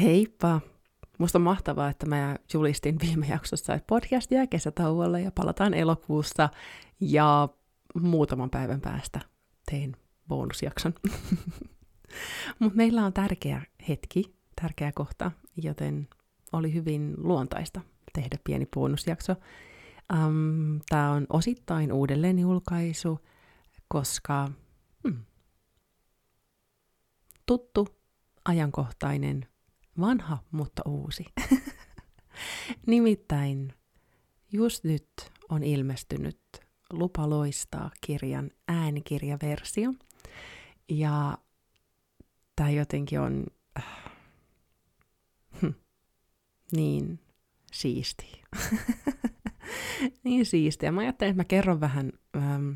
Heippa! Musta on mahtavaa, että mä julistin viime jaksossa, että podcast jää kesätauolle ja palataan elokuussa ja muutaman päivän päästä tein bonusjakson. Mutta meillä on tärkeä hetki, tärkeä kohta, joten oli hyvin luontaista tehdä pieni bonusjakso. Um, Tämä on osittain uudelleen julkaisu, koska hmm, tuttu, ajankohtainen, vanha, mutta uusi. Nimittäin just nyt on ilmestynyt Lupa loistaa kirjan äänikirjaversio. Ja tämä jotenkin on äh, niin siisti. niin siistiä. Mä ajattelin, että mä kerron vähän, ähm,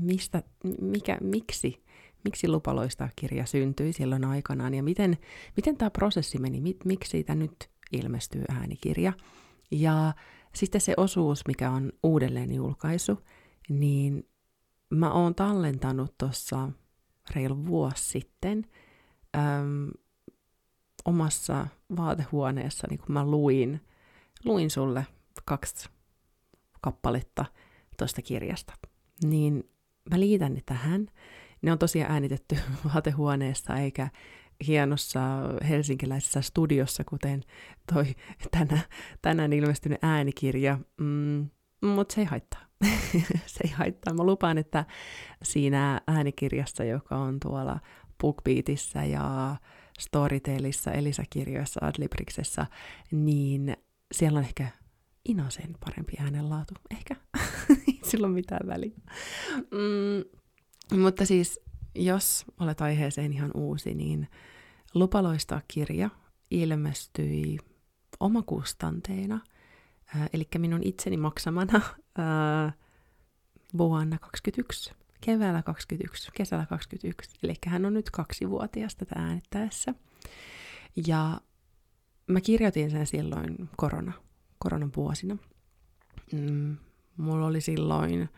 mistä, mikä, miksi, miksi Lupaloista kirja syntyi silloin aikanaan ja miten, miten tämä prosessi meni, miksi siitä nyt ilmestyy äänikirja. Ja sitten se osuus, mikä on uudelleen julkaisu, niin mä oon tallentanut tuossa reilu vuosi sitten äm, omassa vaatehuoneessa, niin kun mä luin, luin sulle kaksi kappaletta tuosta kirjasta. Niin mä liitän ne tähän. Ne on tosiaan äänitetty vaatehuoneessa eikä hienossa helsinkiläisessä studiossa, kuten toi tänä, tänään ilmestynyt äänikirja. Mm, mutta se ei haittaa. se ei haittaa. Mä lupaan, että siinä äänikirjassa, joka on tuolla BookBeatissä ja Storytelissa, Elisa-kirjoissa, Adlibriksessa, niin siellä on ehkä Inasen parempi äänenlaatu. Ehkä. ei sillä ole mitään väliä. Mm, mutta siis, jos olet aiheeseen ihan uusi, niin Lupaloista kirja ilmestyi omakustanteena, äh, eli minun itseni maksamana äh, vuonna 2021, keväällä 2021, kesällä 2021. Eli hän on nyt kaksivuotias tätä äänettäessä. Ja mä kirjoitin sen silloin korona, koronan vuosina. Mm, mulla oli silloin,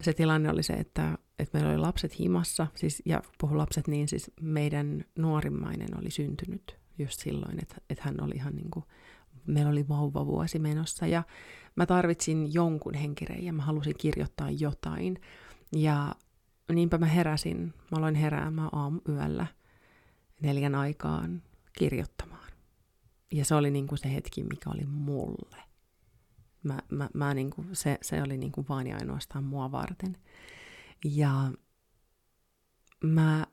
se tilanne oli se, että, että meillä oli lapset himassa, siis, ja puhun lapset niin, siis meidän nuorimmainen oli syntynyt just silloin, että, että hän oli ihan niin kuin, meillä oli vauvavuosi menossa, ja mä tarvitsin jonkun henkireijän, mä halusin kirjoittaa jotain, ja niinpä mä heräsin, mä aloin heräämään aamuyöllä neljän aikaan kirjoittamaan. Ja se oli niin kuin se hetki, mikä oli mulle. Mä, mä, mä niin kuin, se, se oli niin kuin vaan ja ainoastaan mua varten. Ja mä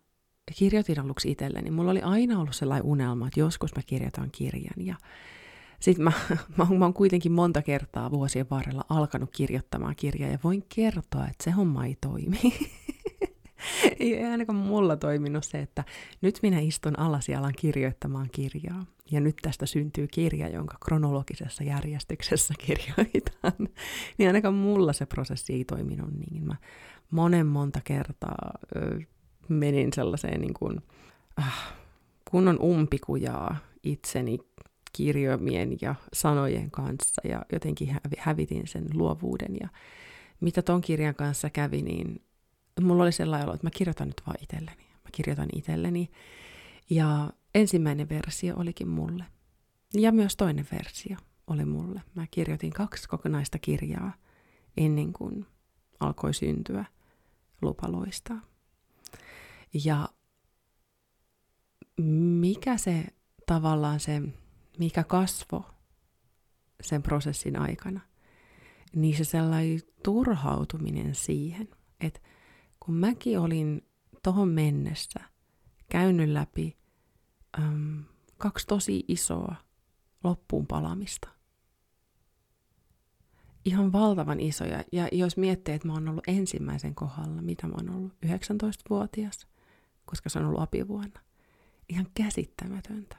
kirjoitin aluksi itselleni. Mulla oli aina ollut sellainen unelma, että joskus mä kirjoitan kirjan. Ja sitten mä, mä, mä oon kuitenkin monta kertaa vuosien varrella alkanut kirjoittamaan kirjaa ja voin kertoa, että se homma ei toimi. ei ainakaan mulla toiminut se, että nyt minä istun alas ja alan kirjoittamaan kirjaa. Ja nyt tästä syntyy kirja, jonka kronologisessa järjestyksessä kirjoitan. niin ainakaan mulla se prosessi ei toiminut niin. Mä monen monta kertaa menin sellaiseen niin kuin, äh, kunnon umpikujaa itseni kirjoimien ja sanojen kanssa ja jotenkin hävitin sen luovuuden. Ja mitä ton kirjan kanssa kävi, niin mulla oli sellainen olo, että mä kirjoitan nyt vaan itselleni. Mä kirjoitan itselleni. Ja ensimmäinen versio olikin mulle. Ja myös toinen versio oli mulle. Mä kirjoitin kaksi kokonaista kirjaa ennen kuin alkoi syntyä lupaloistaa. Ja mikä se tavallaan se, mikä kasvo sen prosessin aikana, niin se sellainen turhautuminen siihen, että kun mäkin olin tohon mennessä käynyt läpi äm, kaksi tosi isoa loppuun palamista. Ihan valtavan isoja. Ja jos miettii, että mä oon ollut ensimmäisen kohdalla, mitä mä oon ollut, 19-vuotias, koska se on ollut apivuonna. Ihan käsittämätöntä.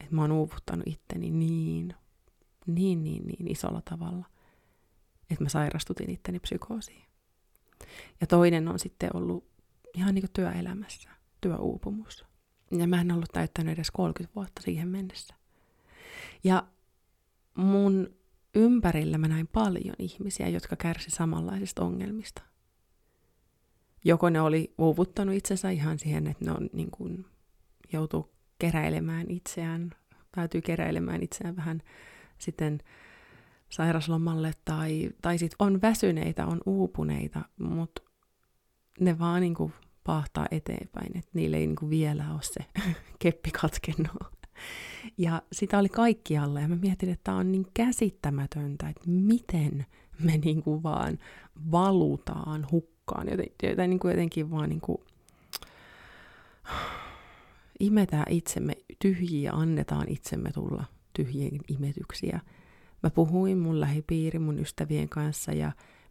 Että mä oon uuvuttanut itteni niin, niin, niin, niin isolla tavalla, että mä sairastutin itteni psykoosiin. Ja toinen on sitten ollut ihan niin kuin työelämässä, työuupumus. Ja mä en ollut täyttänyt edes 30 vuotta siihen mennessä. Ja mun ympärillä mä näin paljon ihmisiä, jotka kärsi samanlaisista ongelmista. Joko ne oli uuvuttanut itsensä ihan siihen, että ne on niin kuin, joutuu keräilemään itseään, päätyy keräilemään itseään vähän sitten sairaslomalle tai, tai sitten on väsyneitä, on uupuneita, mutta ne vaan niin kuin pahtaa eteenpäin, että niille ei niin kuin vielä ole se keppi katkennut. Ja sitä oli kaikkialla ja mä mietin, että tämä on niin käsittämätöntä, että miten me niin kuin vaan valutaan hukkaan, joten, joten niin kuin jotenkin vaan niin kuin imetään itsemme tyhjiä annetaan itsemme tulla tyhjien imetyksiä. Mä puhuin mun lähipiiri mun ystävien kanssa ja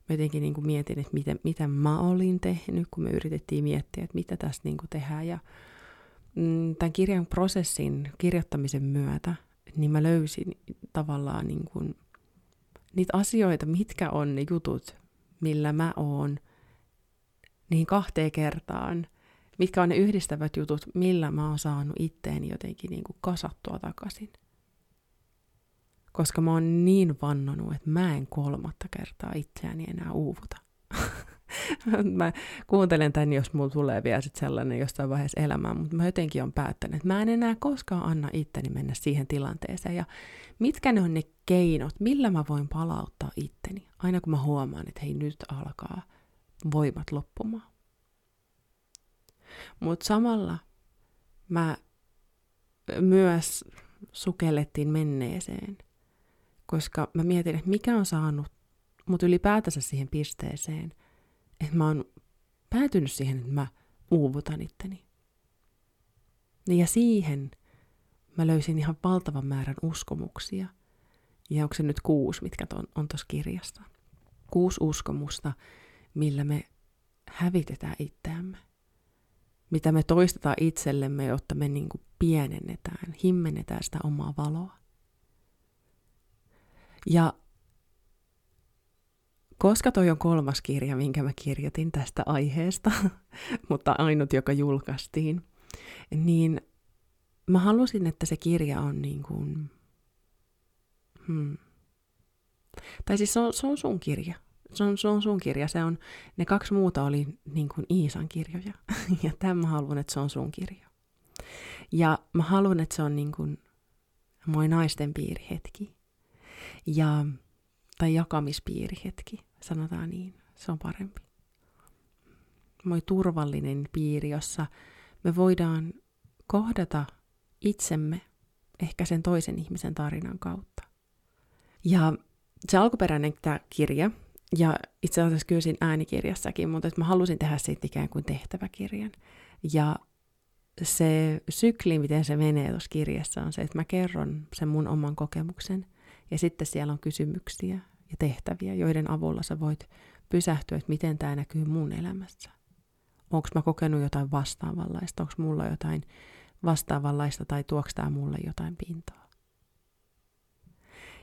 mä jotenkin niin kuin mietin, että miten, mitä mä olin tehnyt, kun me yritettiin miettiä, että mitä tässä niin kuin tehdään. Ja tämän kirjan prosessin kirjoittamisen myötä, niin mä löysin tavallaan niin kuin niitä asioita, mitkä on ne jutut, millä mä oon niin kahteen kertaan, mitkä on ne yhdistävät jutut, millä mä oon saanut itteeni jotenkin niin kuin kasattua takaisin. Koska mä oon niin vannonut, että mä en kolmatta kertaa itseäni enää uuvuta. mä kuuntelen tän, jos mulla tulee vielä sit sellainen jossain vaiheessa elämää, mutta mä jotenkin on päättänyt, että mä en enää koskaan anna itteni mennä siihen tilanteeseen. Ja mitkä ne on ne keinot, millä mä voin palauttaa itteni, aina kun mä huomaan, että hei nyt alkaa voimat loppumaan. Mutta samalla mä myös sukellettiin menneeseen, koska mä mietin, että mikä on saanut mut ylipäätänsä siihen pisteeseen, että mä oon päätynyt siihen, että mä uuvutan itteni. Ja siihen mä löysin ihan valtavan määrän uskomuksia. Ja onko se nyt kuusi, mitkä on, on tuossa kirjassa? Kuusi uskomusta, millä me hävitetään itseämme. Mitä me toistetaan itsellemme, jotta me niin kuin pienennetään, himmennetään sitä omaa valoa. Ja koska toi on kolmas kirja, minkä mä kirjoitin tästä aiheesta, mutta ainut, joka julkaistiin, niin mä halusin, että se kirja on niin kuin, hmm. tai siis se on, se on sun kirja. Se on, se on sun kirja. Se on, ne kaksi muuta oli niin kuin Iisan kirjoja. ja tämä mä haluan, että se on sun kirja. Ja mä haluan, että se on niin kuin moi naisten piirihetki. Ja, tai jakamispiirihetki, sanotaan niin. Se on parempi. Moi turvallinen piiri, jossa me voidaan kohdata itsemme ehkä sen toisen ihmisen tarinan kautta. Ja se alkuperäinen tämä kirja, ja itse asiassa kyllä siinä äänikirjassakin, mutta että mä halusin tehdä siitä ikään kuin tehtäväkirjan. Ja se sykli, miten se menee tuossa kirjassa, on se, että mä kerron sen mun oman kokemuksen, ja sitten siellä on kysymyksiä ja tehtäviä, joiden avulla sä voit pysähtyä, että miten tämä näkyy mun elämässä. Onko mä kokenut jotain vastaavanlaista, onko mulla jotain vastaavanlaista tai tuoks tämä mulle jotain pintaa.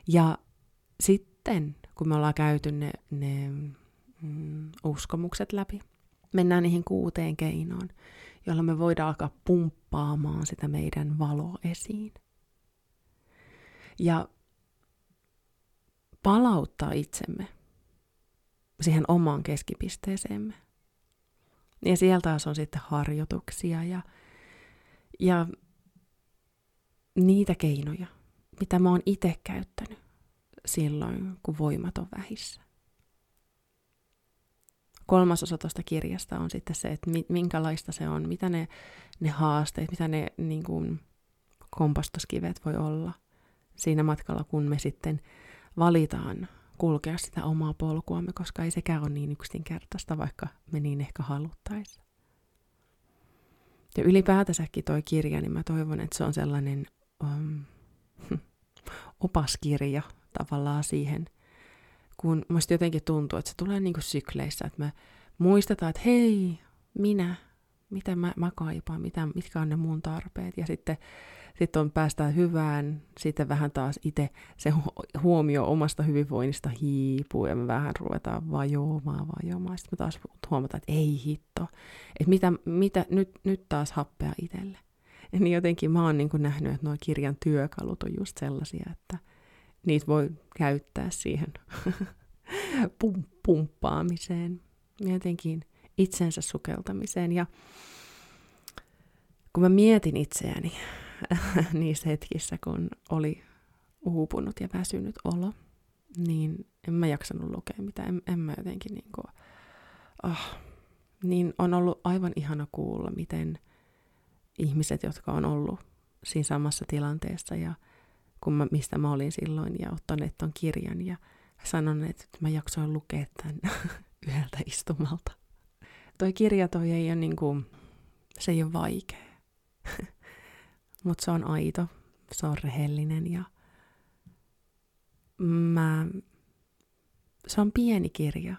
Ja sitten, kun me ollaan käyty ne, ne mm, uskomukset läpi, mennään niihin kuuteen keinoon, jolla me voidaan alkaa pumppaamaan sitä meidän valoa esiin. Ja palauttaa itsemme siihen omaan keskipisteeseemme. Ja sieltä taas on sitten harjoituksia ja ja niitä keinoja, mitä mä oon itse käyttänyt silloin, kun voimat on vähissä. Kolmas osa tuosta kirjasta on sitten se, että minkälaista se on, mitä ne, ne haasteet, mitä ne niin kuin, kompastuskivet voi olla siinä matkalla, kun me sitten valitaan kulkea sitä omaa polkuamme, koska ei sekään ole niin yksinkertaista, vaikka me niin ehkä haluttaisiin. Ja ylipäätänsäkin toi kirja, niin mä toivon, että se on sellainen um, opaskirja tavallaan siihen, kun musta jotenkin tuntuu, että se tulee niin kuin sykleissä, että me muistetaan, että hei, minä, mitä mä, mä kaipaan, mitä, mitkä on ne mun tarpeet. Ja sitten sitten on päästään hyvään, sitten vähän taas itse se huomio omasta hyvinvoinnista hiipuu ja me vähän ruvetaan vajoamaan, vajoamaan. Sitten me taas huomataan, että ei hitto, että mitä, mitä nyt, nyt taas happea itselle. Niin jotenkin mä oon niin nähnyt, että nuo kirjan työkalut on just sellaisia, että niitä voi käyttää siihen pum, pumppaamiseen, jotenkin itsensä sukeltamiseen. Ja kun mä mietin itseäni niissä hetkissä, kun oli uupunut ja väsynyt olo, niin en mä jaksanut lukea mitään. En, en mä jotenkin niin kuin, oh, niin on ollut aivan ihana kuulla, miten ihmiset, jotka on ollut siinä samassa tilanteessa ja kun mä, mistä mä olin silloin ja ottaneet ton kirjan ja sanoneet, että mä jaksoin lukea tämän yhdeltä istumalta. Toi kirja toi ei ole niinku, se ei ole vaikea. Mutta se on aito, se on rehellinen ja mä, se on pieni kirja.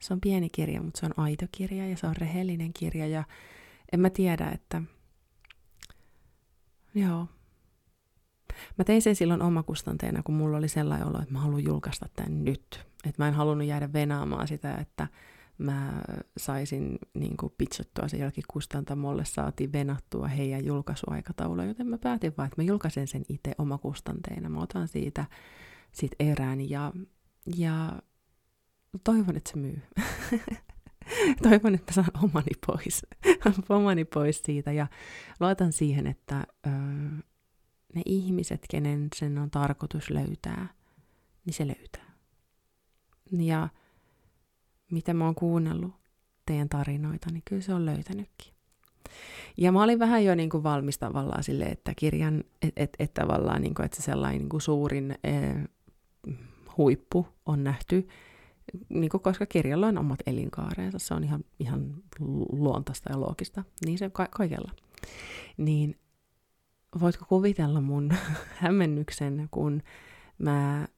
Se on pieni kirja, mutta se on aito kirja ja se on rehellinen kirja ja en mä tiedä, että joo. Mä tein sen silloin omakustanteena, kun mulla oli sellainen olo, että mä haluan julkaista tämän nyt. Että mä en halunnut jäädä venaamaan sitä, että mä saisin niin kuin pitchattua sen jälkeen kustantamolle, saatiin venattua heidän julkaisuaikataulua, joten mä päätin vaan, että mä julkaisen sen itse omakustanteena. Mä otan siitä sit erään ja, ja toivon, että se myy. toivon, että saan omani pois, omani pois siitä ja luotan siihen, että ö, ne ihmiset, kenen sen on tarkoitus löytää, niin se löytää. Ja mitä mä oon kuunnellut teidän tarinoita, niin kyllä se on löytänytkin. Ja mä olin vähän jo niin kuin valmis tavallaan sille, että kirjan, että et, et tavallaan niin kuin, että se sellainen niin kuin suurin e, huippu on nähty, niin kuin, koska kirjalla on omat elinkaareensa, se on ihan, ihan luontaista ja loogista, niin se ka- kaikella. Niin voitko kuvitella mun hämmennyksen, kun mä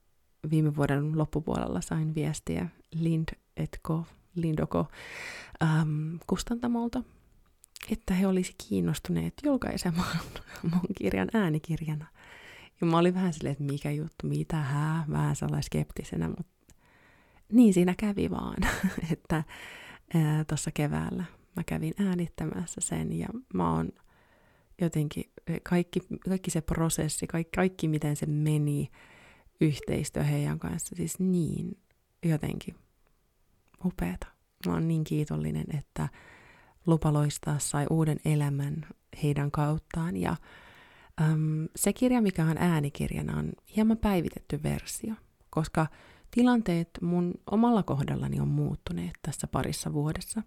viime vuoden loppupuolella sain viestiä Lind etko, Lindoko ähm, kustantamolta, että he olisi kiinnostuneet julkaisemaan mun kirjan äänikirjana. Ja mä olin vähän silleen, että mikä juttu, mitä hää, vähän sellainen skeptisenä, mutta niin siinä kävi vaan, että tuossa keväällä mä kävin äänittämässä sen ja mä oon jotenkin, kaikki, kaikki se prosessi, kaikki, kaikki miten se meni, yhteistyö heidän kanssa, siis niin jotenkin upeata. Mä oon niin kiitollinen, että Lupa loistaa sai uuden elämän heidän kauttaan. Ja äm, se kirja, mikä on äänikirjana, on hieman päivitetty versio, koska tilanteet mun omalla kohdallani on muuttuneet tässä parissa vuodessa.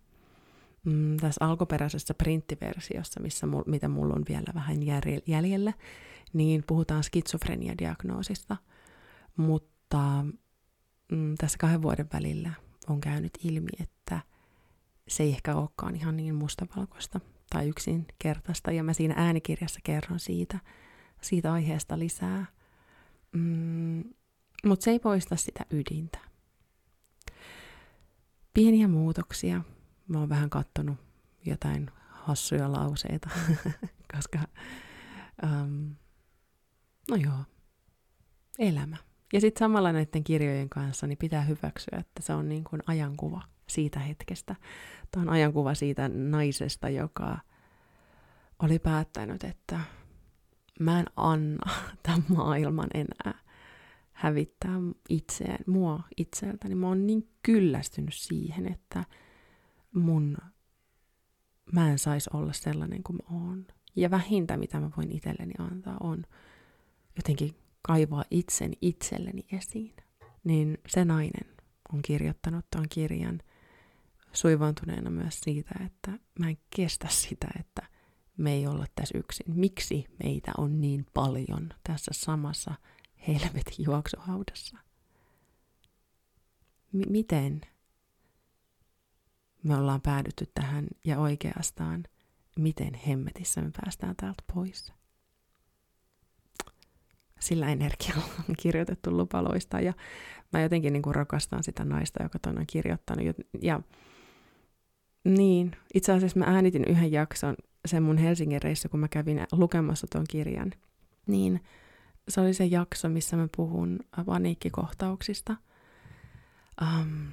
Mm, tässä alkuperäisessä printtiversiossa, missä mul, mitä mulla on vielä vähän jäljellä, niin puhutaan skitsofrenia-diagnoosista. Mutta mm, tässä kahden vuoden välillä on käynyt ilmi, että se ei ehkä olekaan ihan niin mustavalkoista tai yksinkertaista. Ja mä siinä äänikirjassa kerron siitä, siitä aiheesta lisää. Mm, Mutta se ei poista sitä ydintä. Pieniä muutoksia. Mä oon vähän kattonut jotain hassuja lauseita, koska um, no joo, elämä. Ja sitten samalla näiden kirjojen kanssa niin pitää hyväksyä, että se on niin kuin ajankuva siitä hetkestä. Tämä on ajankuva siitä naisesta, joka oli päättänyt, että mä en anna tämän maailman enää hävittää itseään, mua itseltäni. Mä oon niin kyllästynyt siihen, että mun, mä en saisi olla sellainen kuin mä oon. Ja vähintä, mitä mä voin itselleni antaa, on jotenkin kaivaa itsen itselleni esiin. Niin se nainen on kirjoittanut tuon kirjan suivantuneena myös siitä, että mä en kestä sitä, että me ei olla tässä yksin. Miksi meitä on niin paljon tässä samassa helvetin juoksuhaudassa? M- miten me ollaan päädytty tähän ja oikeastaan miten hemmetissä me päästään täältä pois? Sillä energialla on kirjoitettu lupaloista ja mä jotenkin niin kuin rakastan sitä naista, joka ton on kirjoittanut. Ja niin, itse asiassa mä äänitin yhden jakson sen mun Helsingin reissu, kun mä kävin lukemassa ton kirjan. Niin se oli se jakso, missä mä puhun paniikkikohtauksista. Um,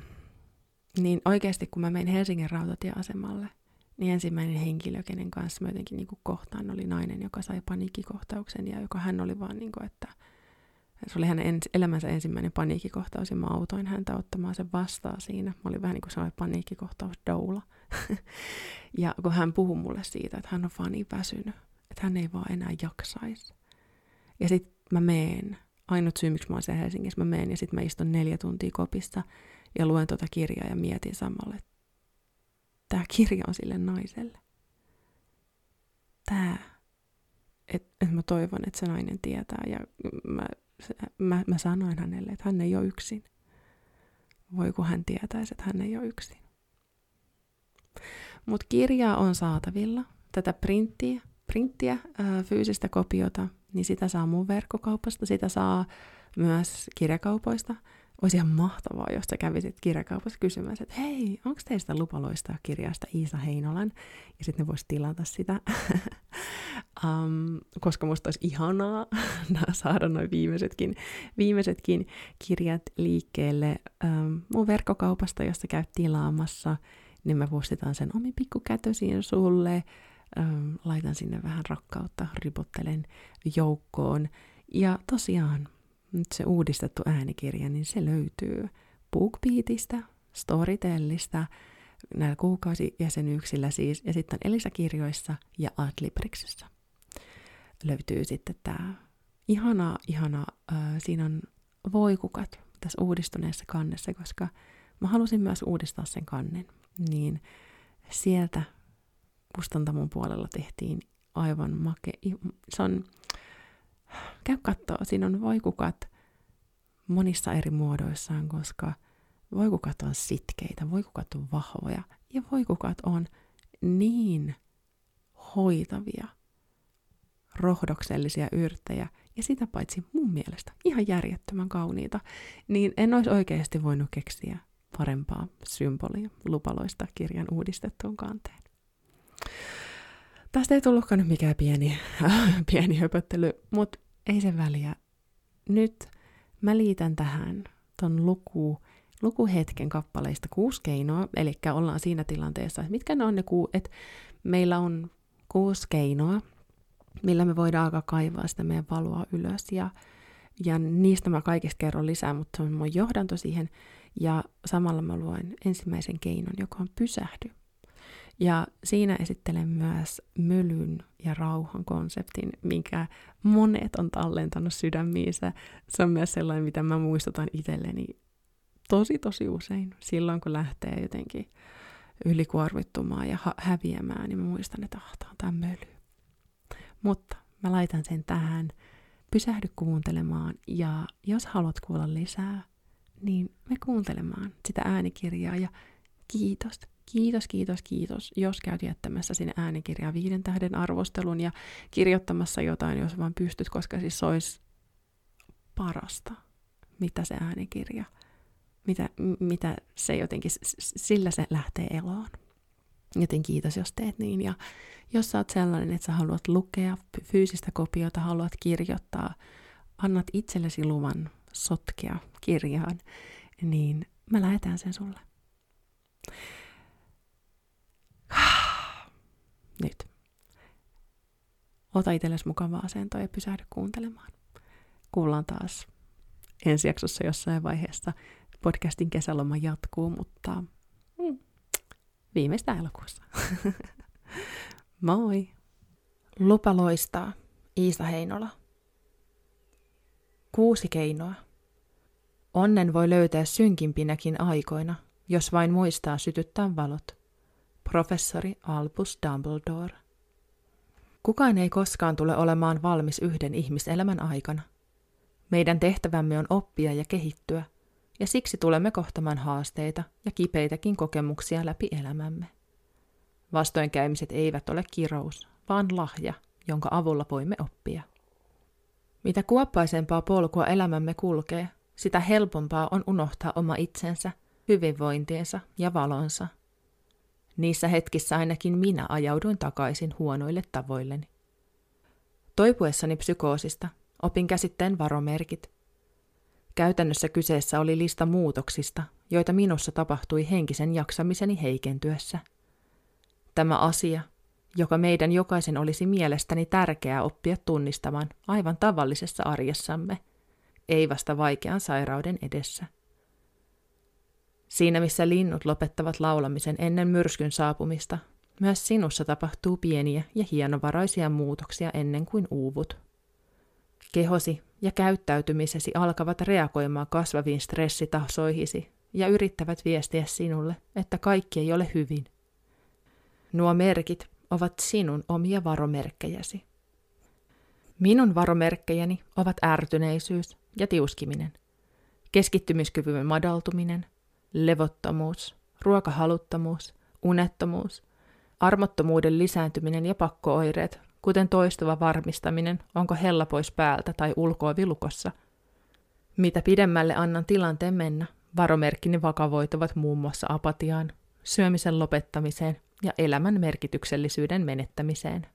niin oikeasti, kun mä menin Helsingin rautatieasemalle – niin ensimmäinen henkilö, kenen kanssa mä jotenkin niin kuin kohtaan, oli nainen, joka sai paniikkikohtauksen ja joka hän oli vaan niin kuin, että se oli hänen elämänsä ensimmäinen paniikkikohtaus ja mä autoin häntä ottamaan sen vastaan siinä. Mä olin vähän niin kuin sellainen paniikkikohtaus doula. ja kun hän puhui mulle siitä, että hän on vaan niin väsynyt, että hän ei vaan enää jaksaisi. Ja sitten mä meen, ainut syy miksi mä oon siellä Helsingissä, mä meen ja sitten mä istun neljä tuntia kopissa ja luen tuota kirjaa ja mietin samalla, että tämä kirja on sille naiselle. Tämä, että et mä toivon, että se nainen tietää ja mä, mä, mä sanoin hänelle, että hän ei ole yksin. Voi kun hän tietäisi, että hän ei ole yksin. Mutta kirjaa on saatavilla, tätä printtiä, printtiä ää, fyysistä kopiota, niin sitä saa mun verkkokaupasta, sitä saa myös kirjakaupoista. Olisi ihan mahtavaa, jos sä kävisit kirjakaupassa kysymässä, että hei, onko teistä lupa loistaa kirjasta Iisa Heinolan? Ja sitten ne vois tilata sitä, um, koska musta olisi ihanaa saada noin viimeisetkin, viimeisetkin kirjat liikkeelle um, mun verkkokaupasta, jossa käyt tilaamassa, niin mä vuositan sen omin pikkukätösiin sulle, um, laitan sinne vähän rakkautta, ripottelen joukkoon. Ja tosiaan, nyt se uudistettu äänikirja, niin se löytyy BookBeatista, Storytellista, näillä kuukausijäsenyyksillä siis, ja sitten Elisa-kirjoissa ja Adlibrixissä löytyy sitten tämä ihana, ihana, äh, siinä on voikukat tässä uudistuneessa kannessa, koska mä halusin myös uudistaa sen kannen, niin sieltä kustantamon puolella tehtiin aivan make. Se on, käy kattoo, siinä on voikukat monissa eri muodoissaan, koska voikukat on sitkeitä, voikukat on vahvoja ja voikukat on niin hoitavia, rohdoksellisia yrttejä ja sitä paitsi mun mielestä ihan järjettömän kauniita, niin en olisi oikeasti voinut keksiä parempaa symbolia lupaloista kirjan uudistettuun kanteen. Tästä ei tullutkaan nyt mikään pieni, pieni höpöttely, mutta ei se väliä. Nyt mä liitän tähän ton luku, lukuhetken kappaleista kuusi keinoa, eli ollaan siinä tilanteessa, että mitkä ne on ne kuu, että meillä on kuusi keinoa, millä me voidaan alkaa kaivaa sitä meidän valoa ylös, ja, ja niistä mä kaikista kerron lisää, mutta se on mun johdanto siihen, ja samalla mä luen ensimmäisen keinon, joka on pysähdy. Ja siinä esittelen myös mölyn ja rauhan konseptin, minkä monet on tallentanut sydämiinsä. Se on myös sellainen, mitä mä muistutan itselleni tosi tosi usein. Silloin kun lähtee jotenkin ylikuorvittumaan ja ha- häviämään, niin mä muistan, että ah, tämä on möly. Mutta mä laitan sen tähän. Pysähdy kuuntelemaan ja jos haluat kuulla lisää, niin me kuuntelemaan sitä äänikirjaa ja kiitos Kiitos, kiitos, kiitos, jos käyt jättämässä sinne äänikirjaa viiden tähden arvostelun ja kirjoittamassa jotain, jos vaan pystyt, koska siis olisi parasta, mitä se äänikirja, mitä, mitä se jotenkin, sillä se lähtee eloon. Joten kiitos, jos teet niin. Ja jos sä oot sellainen, että sä haluat lukea fyysistä kopiota, haluat kirjoittaa, annat itsellesi luvan sotkea kirjaan, niin mä lähetän sen sulle. Nyt. Ota itsellesi mukava asento ja pysähdy kuuntelemaan. Kuullaan taas ensi jaksossa jossain vaiheessa. Podcastin kesäloma jatkuu, mutta mm, viimeistä elokuussa. Moi! Lupa loistaa. Iisa Heinola. Kuusi keinoa. Onnen voi löytää synkimpinäkin aikoina, jos vain muistaa sytyttää valot professori Albus Dumbledore. Kukaan ei koskaan tule olemaan valmis yhden ihmiselämän aikana. Meidän tehtävämme on oppia ja kehittyä, ja siksi tulemme kohtamaan haasteita ja kipeitäkin kokemuksia läpi elämämme. Vastoinkäymiset eivät ole kirous, vaan lahja, jonka avulla voimme oppia. Mitä kuoppaisempaa polkua elämämme kulkee, sitä helpompaa on unohtaa oma itsensä, hyvinvointiensa ja valonsa – Niissä hetkissä ainakin minä ajauduin takaisin huonoille tavoilleni. Toipuessani psykoosista opin käsitteen varomerkit. Käytännössä kyseessä oli lista muutoksista, joita minussa tapahtui henkisen jaksamiseni heikentyessä. Tämä asia, joka meidän jokaisen olisi mielestäni tärkeää oppia tunnistamaan aivan tavallisessa arjessamme, ei vasta vaikean sairauden edessä. Siinä missä linnut lopettavat laulamisen ennen myrskyn saapumista, Myös sinussa tapahtuu pieniä ja hienovaraisia muutoksia ennen kuin uuvut. Kehosi ja käyttäytymisesi alkavat reagoimaan kasvaviin stressitasoihisi ja yrittävät viestiä sinulle, että kaikki ei ole hyvin. Nuo merkit ovat sinun omia varomerkkejäsi. Minun varomerkkejäni ovat ärtyneisyys ja tiuskiminen, keskittymiskyvyn madaltuminen, levottomuus, ruokahaluttomuus, unettomuus, armottomuuden lisääntyminen ja pakkooireet, kuten toistuva varmistaminen, onko hella pois päältä tai ulkoa vilukossa. Mitä pidemmälle annan tilanteen mennä, varomerkkini vakavoituvat muun muassa apatiaan, syömisen lopettamiseen ja elämän merkityksellisyyden menettämiseen.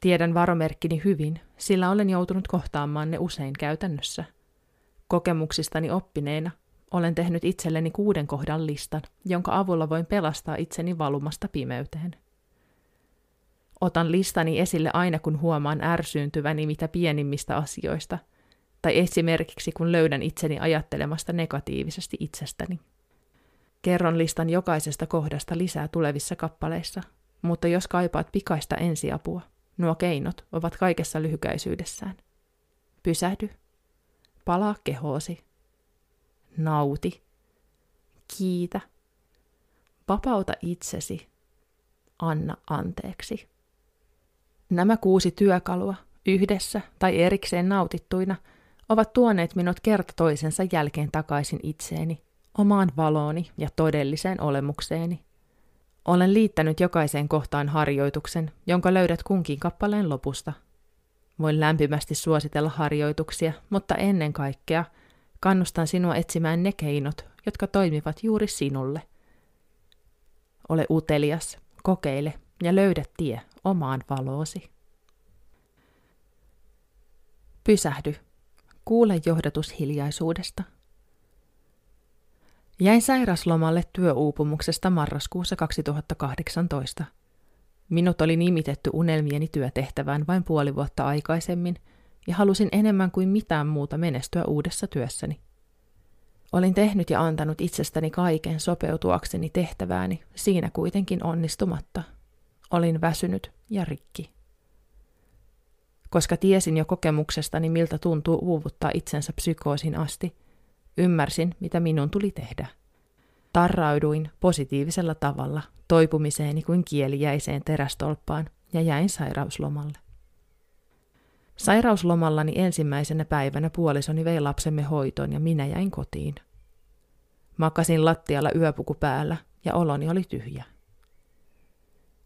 Tiedän varomerkkini hyvin, sillä olen joutunut kohtaamaan ne usein käytännössä. Kokemuksistani oppineena olen tehnyt itselleni kuuden kohdan listan, jonka avulla voin pelastaa itseni valumasta pimeyteen. Otan listani esille aina, kun huomaan ärsyyntyväni mitä pienimmistä asioista, tai esimerkiksi kun löydän itseni ajattelemasta negatiivisesti itsestäni. Kerron listan jokaisesta kohdasta lisää tulevissa kappaleissa, mutta jos kaipaat pikaista ensiapua, nuo keinot ovat kaikessa lyhykäisyydessään. Pysähdy, palaa kehoosi, nauti, kiitä, vapauta itsesi, anna anteeksi. Nämä kuusi työkalua, yhdessä tai erikseen nautittuina, ovat tuoneet minut kerta toisensa jälkeen takaisin itseeni, omaan valooni ja todelliseen olemukseeni. Olen liittänyt jokaiseen kohtaan harjoituksen, jonka löydät kunkin kappaleen lopusta. Voin lämpimästi suositella harjoituksia, mutta ennen kaikkea kannustan sinua etsimään ne keinot, jotka toimivat juuri sinulle. Ole utelias, kokeile ja löydä tie omaan valoosi. Pysähdy. Kuule johdatus hiljaisuudesta. Jäin sairaslomalle työuupumuksesta marraskuussa 2018. Minut oli nimitetty unelmieni työtehtävään vain puoli vuotta aikaisemmin, ja halusin enemmän kuin mitään muuta menestyä uudessa työssäni. Olin tehnyt ja antanut itsestäni kaiken sopeutuakseni tehtävääni, siinä kuitenkin onnistumatta. Olin väsynyt ja rikki. Koska tiesin jo kokemuksestani, miltä tuntuu uuvuttaa itsensä psykoosin asti, ymmärsin, mitä minun tuli tehdä. Tarrauduin positiivisella tavalla toipumiseeni kuin kieli jäiseen terästolppaan ja jäin sairauslomalle. Sairauslomallani ensimmäisenä päivänä puolisoni vei lapsemme hoitoon ja minä jäin kotiin. Makasin lattialla yöpuku päällä ja oloni oli tyhjä.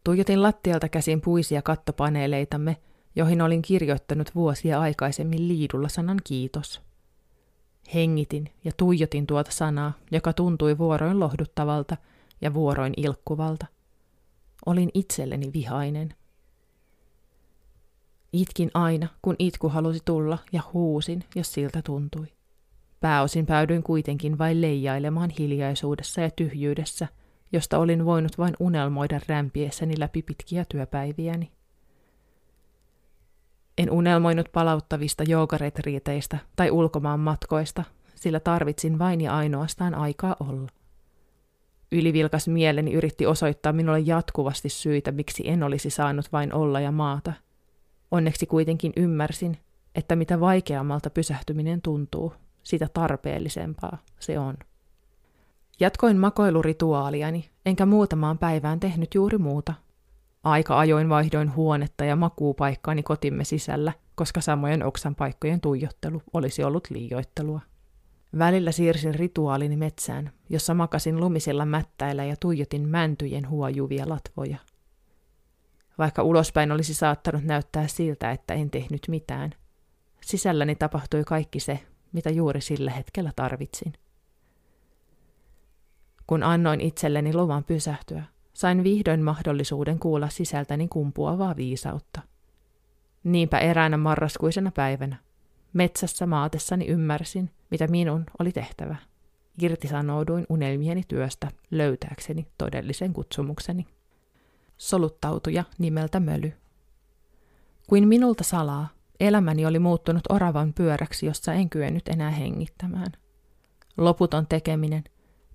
Tuijotin lattialta käsin puisia kattopaneeleitamme, joihin olin kirjoittanut vuosia aikaisemmin liidulla sanan kiitos. Hengitin ja tuijotin tuota sanaa, joka tuntui vuoroin lohduttavalta ja vuoroin ilkkuvalta. Olin itselleni vihainen. Itkin aina, kun itku halusi tulla, ja huusin, jos siltä tuntui. Pääosin päädyin kuitenkin vain leijailemaan hiljaisuudessa ja tyhjyydessä, josta olin voinut vain unelmoida rämpiessäni läpi pitkiä työpäiviäni. En unelmoinut palauttavista joogaretriiteistä tai ulkomaan matkoista, sillä tarvitsin vain ja ainoastaan aikaa olla. Ylivilkas mieleni yritti osoittaa minulle jatkuvasti syitä, miksi en olisi saanut vain olla ja maata. Onneksi kuitenkin ymmärsin, että mitä vaikeammalta pysähtyminen tuntuu, sitä tarpeellisempaa se on. Jatkoin makoilurituaaliani, enkä muutamaan päivään tehnyt juuri muuta Aika ajoin vaihdoin huonetta ja makuupaikkaani kotimme sisällä, koska samojen oksan paikkojen tuijottelu olisi ollut liioittelua. Välillä siirsin rituaalini metsään, jossa makasin lumisilla mättäillä ja tuijotin mäntyjen huojuvia latvoja. Vaikka ulospäin olisi saattanut näyttää siltä, että en tehnyt mitään, sisälläni tapahtui kaikki se, mitä juuri sillä hetkellä tarvitsin. Kun annoin itselleni luvan pysähtyä, sain vihdoin mahdollisuuden kuulla sisältäni kumpuavaa viisautta. Niinpä eräänä marraskuisena päivänä, metsässä maatessani ymmärsin, mitä minun oli tehtävä. Irtisanouduin unelmieni työstä löytääkseni todellisen kutsumukseni. Soluttautuja nimeltä Möly. Kuin minulta salaa, elämäni oli muuttunut oravan pyöräksi, jossa en kyennyt enää hengittämään. Loputon tekeminen,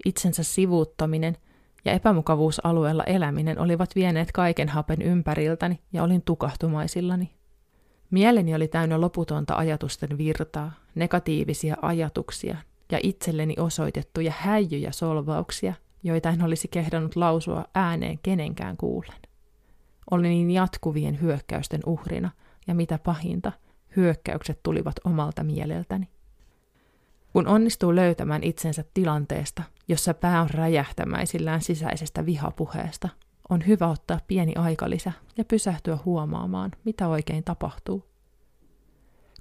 itsensä sivuuttaminen ja epämukavuusalueella eläminen olivat vieneet kaiken hapen ympäriltäni ja olin tukahtumaisillani. Mieleni oli täynnä loputonta ajatusten virtaa, negatiivisia ajatuksia ja itselleni osoitettuja häijyjä solvauksia, joita en olisi kehdannut lausua ääneen kenenkään kuulen. Olin niin jatkuvien hyökkäysten uhrina, ja mitä pahinta, hyökkäykset tulivat omalta mieleltäni. Kun onnistuu löytämään itsensä tilanteesta, jossa pää on räjähtämäisillään sisäisestä vihapuheesta, on hyvä ottaa pieni aikalisä ja pysähtyä huomaamaan, mitä oikein tapahtuu.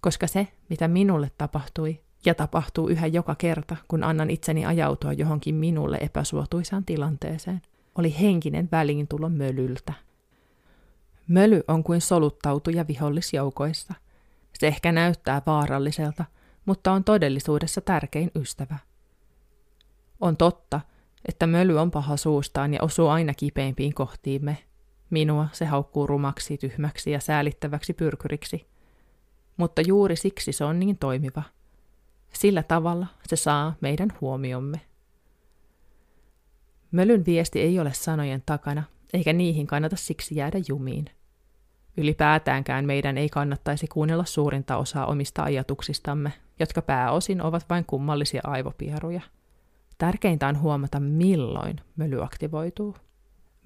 Koska se, mitä minulle tapahtui, ja tapahtuu yhä joka kerta, kun annan itseni ajautua johonkin minulle epäsuotuisaan tilanteeseen, oli henkinen väliintulo mölyltä. Möly on kuin soluttautuja vihollisjoukoissa. Se ehkä näyttää vaaralliselta, mutta on todellisuudessa tärkein ystävä. On totta, että möly on paha suustaan ja osuu aina kipeimpiin kohtiimme. Minua se haukkuu rumaksi, tyhmäksi ja säälittäväksi pyrkyriksi. Mutta juuri siksi se on niin toimiva. Sillä tavalla se saa meidän huomiomme. Mölyn viesti ei ole sanojen takana, eikä niihin kannata siksi jäädä jumiin. Ylipäätäänkään meidän ei kannattaisi kuunnella suurinta osaa omista ajatuksistamme, jotka pääosin ovat vain kummallisia aivopieruja. Tärkeintä on huomata, milloin möly aktivoituu.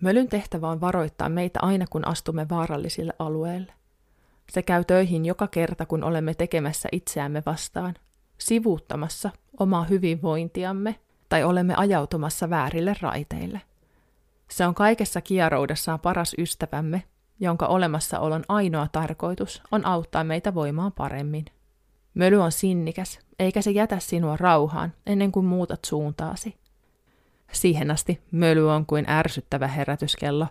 Mölyn tehtävä on varoittaa meitä aina, kun astumme vaarallisille alueille. Se käy töihin joka kerta, kun olemme tekemässä itseämme vastaan, sivuuttamassa omaa hyvinvointiamme tai olemme ajautumassa väärille raiteille. Se on kaikessa kieroudessaan paras ystävämme, jonka olemassaolon ainoa tarkoitus on auttaa meitä voimaan paremmin. Möly on sinnikäs, eikä se jätä sinua rauhaan ennen kuin muutat suuntaasi. Siihen asti möly on kuin ärsyttävä herätyskello,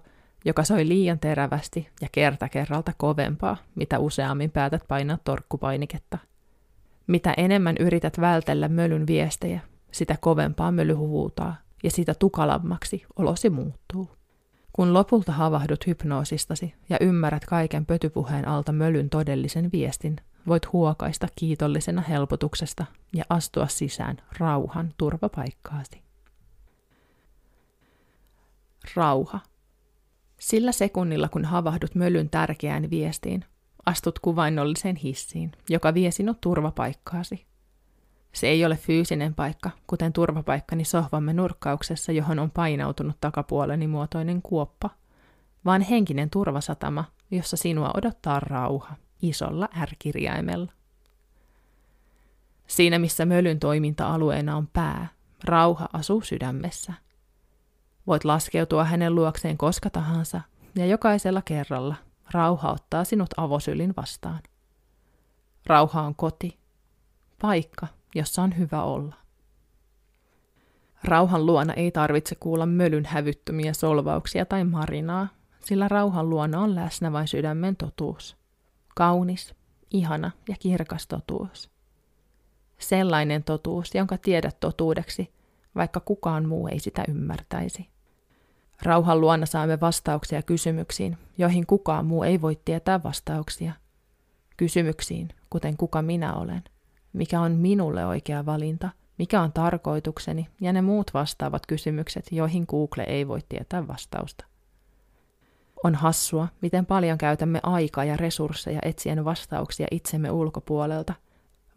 joka soi liian terävästi ja kerta kerralta kovempaa, mitä useammin päätät painaa torkkupainiketta. Mitä enemmän yrität vältellä mölyn viestejä, sitä kovempaa möly huutaa ja sitä tukalammaksi olosi muuttuu. Kun lopulta havahdut hypnoosistasi ja ymmärrät kaiken pötypuheen alta mölyn todellisen viestin, voit huokaista kiitollisena helpotuksesta ja astua sisään rauhan turvapaikkaasi. Rauha. Sillä sekunnilla, kun havahdut mölyn tärkeään viestiin, astut kuvainnolliseen hissiin, joka vie sinut turvapaikkaasi. Se ei ole fyysinen paikka, kuten turvapaikkani sohvamme nurkkauksessa, johon on painautunut takapuoleni muotoinen kuoppa, vaan henkinen turvasatama, jossa sinua odottaa rauha isolla R-kirjaimella. Siinä missä mölyn toiminta-alueena on pää, rauha asuu sydämessä. Voit laskeutua hänen luokseen koska tahansa, ja jokaisella kerralla rauha ottaa sinut avosylin vastaan. Rauha on koti, paikka, jossa on hyvä olla. Rauhan luona ei tarvitse kuulla mölyn hävyttömiä solvauksia tai marinaa, sillä rauhan luona on läsnä vain sydämen totuus. Kaunis, ihana ja kirkas totuus. Sellainen totuus, jonka tiedät totuudeksi, vaikka kukaan muu ei sitä ymmärtäisi. Rauhan luona saamme vastauksia kysymyksiin, joihin kukaan muu ei voi tietää vastauksia. Kysymyksiin, kuten kuka minä olen – mikä on minulle oikea valinta, mikä on tarkoitukseni ja ne muut vastaavat kysymykset, joihin Google ei voi tietää vastausta. On hassua, miten paljon käytämme aikaa ja resursseja etsien vastauksia itsemme ulkopuolelta,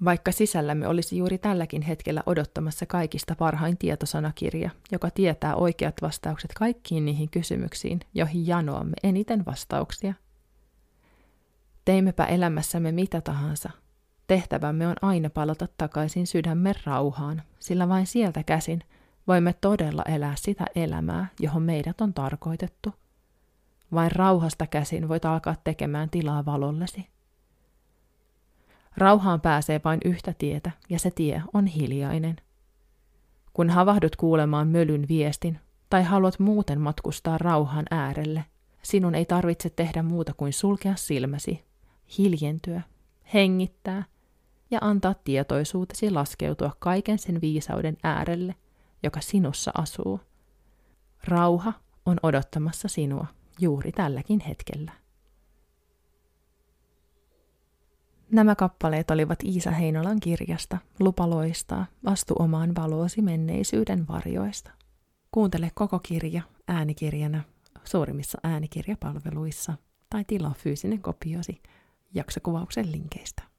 vaikka sisällämme olisi juuri tälläkin hetkellä odottamassa kaikista parhain tietosanakirja, joka tietää oikeat vastaukset kaikkiin niihin kysymyksiin, joihin janoamme eniten vastauksia. Teimmepä elämässämme mitä tahansa, Tehtävämme on aina palata takaisin sydämen rauhaan, sillä vain sieltä käsin voimme todella elää sitä elämää, johon meidät on tarkoitettu. Vain rauhasta käsin voit alkaa tekemään tilaa valollesi. Rauhaan pääsee vain yhtä tietä, ja se tie on hiljainen. Kun havahdut kuulemaan mölyn viestin, tai haluat muuten matkustaa rauhan äärelle, sinun ei tarvitse tehdä muuta kuin sulkea silmäsi, hiljentyä, hengittää – ja antaa tietoisuutesi laskeutua kaiken sen viisauden äärelle, joka sinussa asuu. Rauha on odottamassa sinua juuri tälläkin hetkellä. Nämä kappaleet olivat Iisa Heinolan kirjasta Lupa loistaa, vastu omaan valoosi menneisyyden varjoista. Kuuntele koko kirja äänikirjana suurimmissa äänikirjapalveluissa tai tilaa fyysinen kopiosi jaksokuvauksen linkeistä.